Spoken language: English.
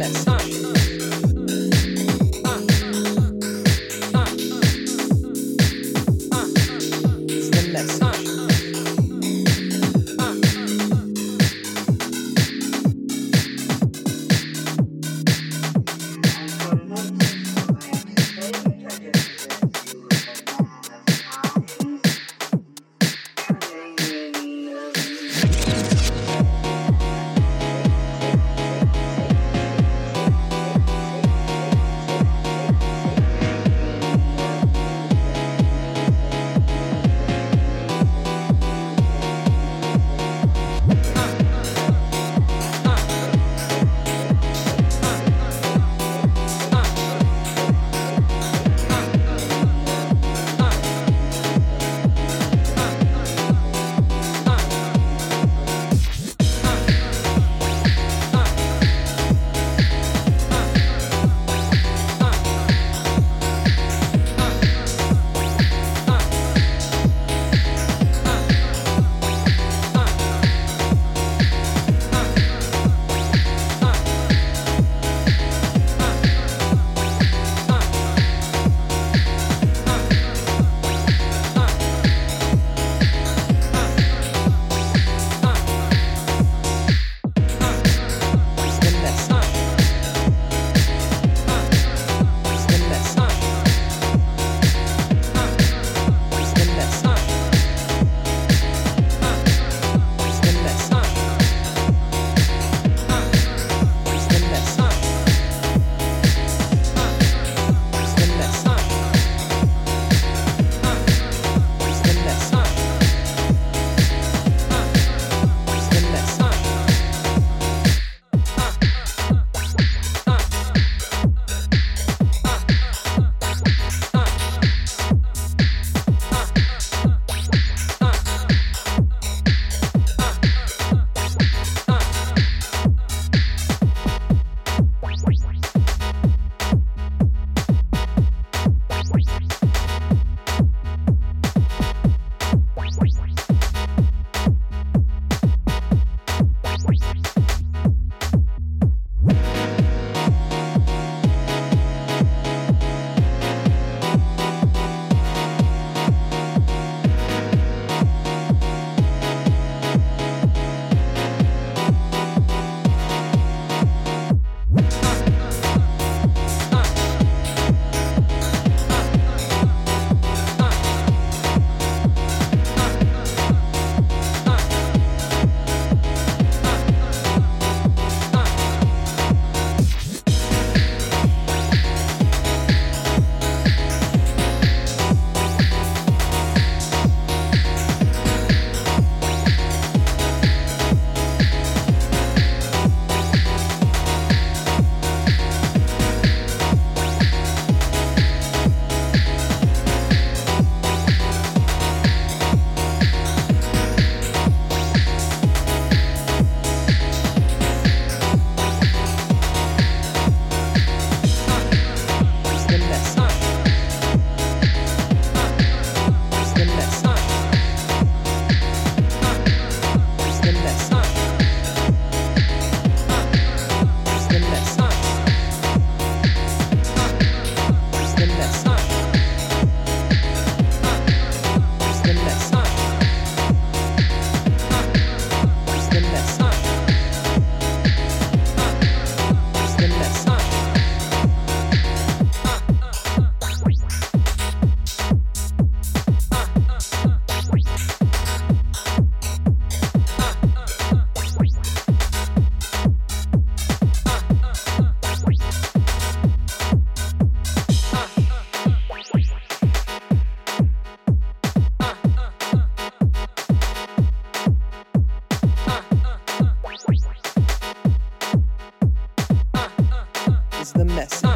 Listen. Yes.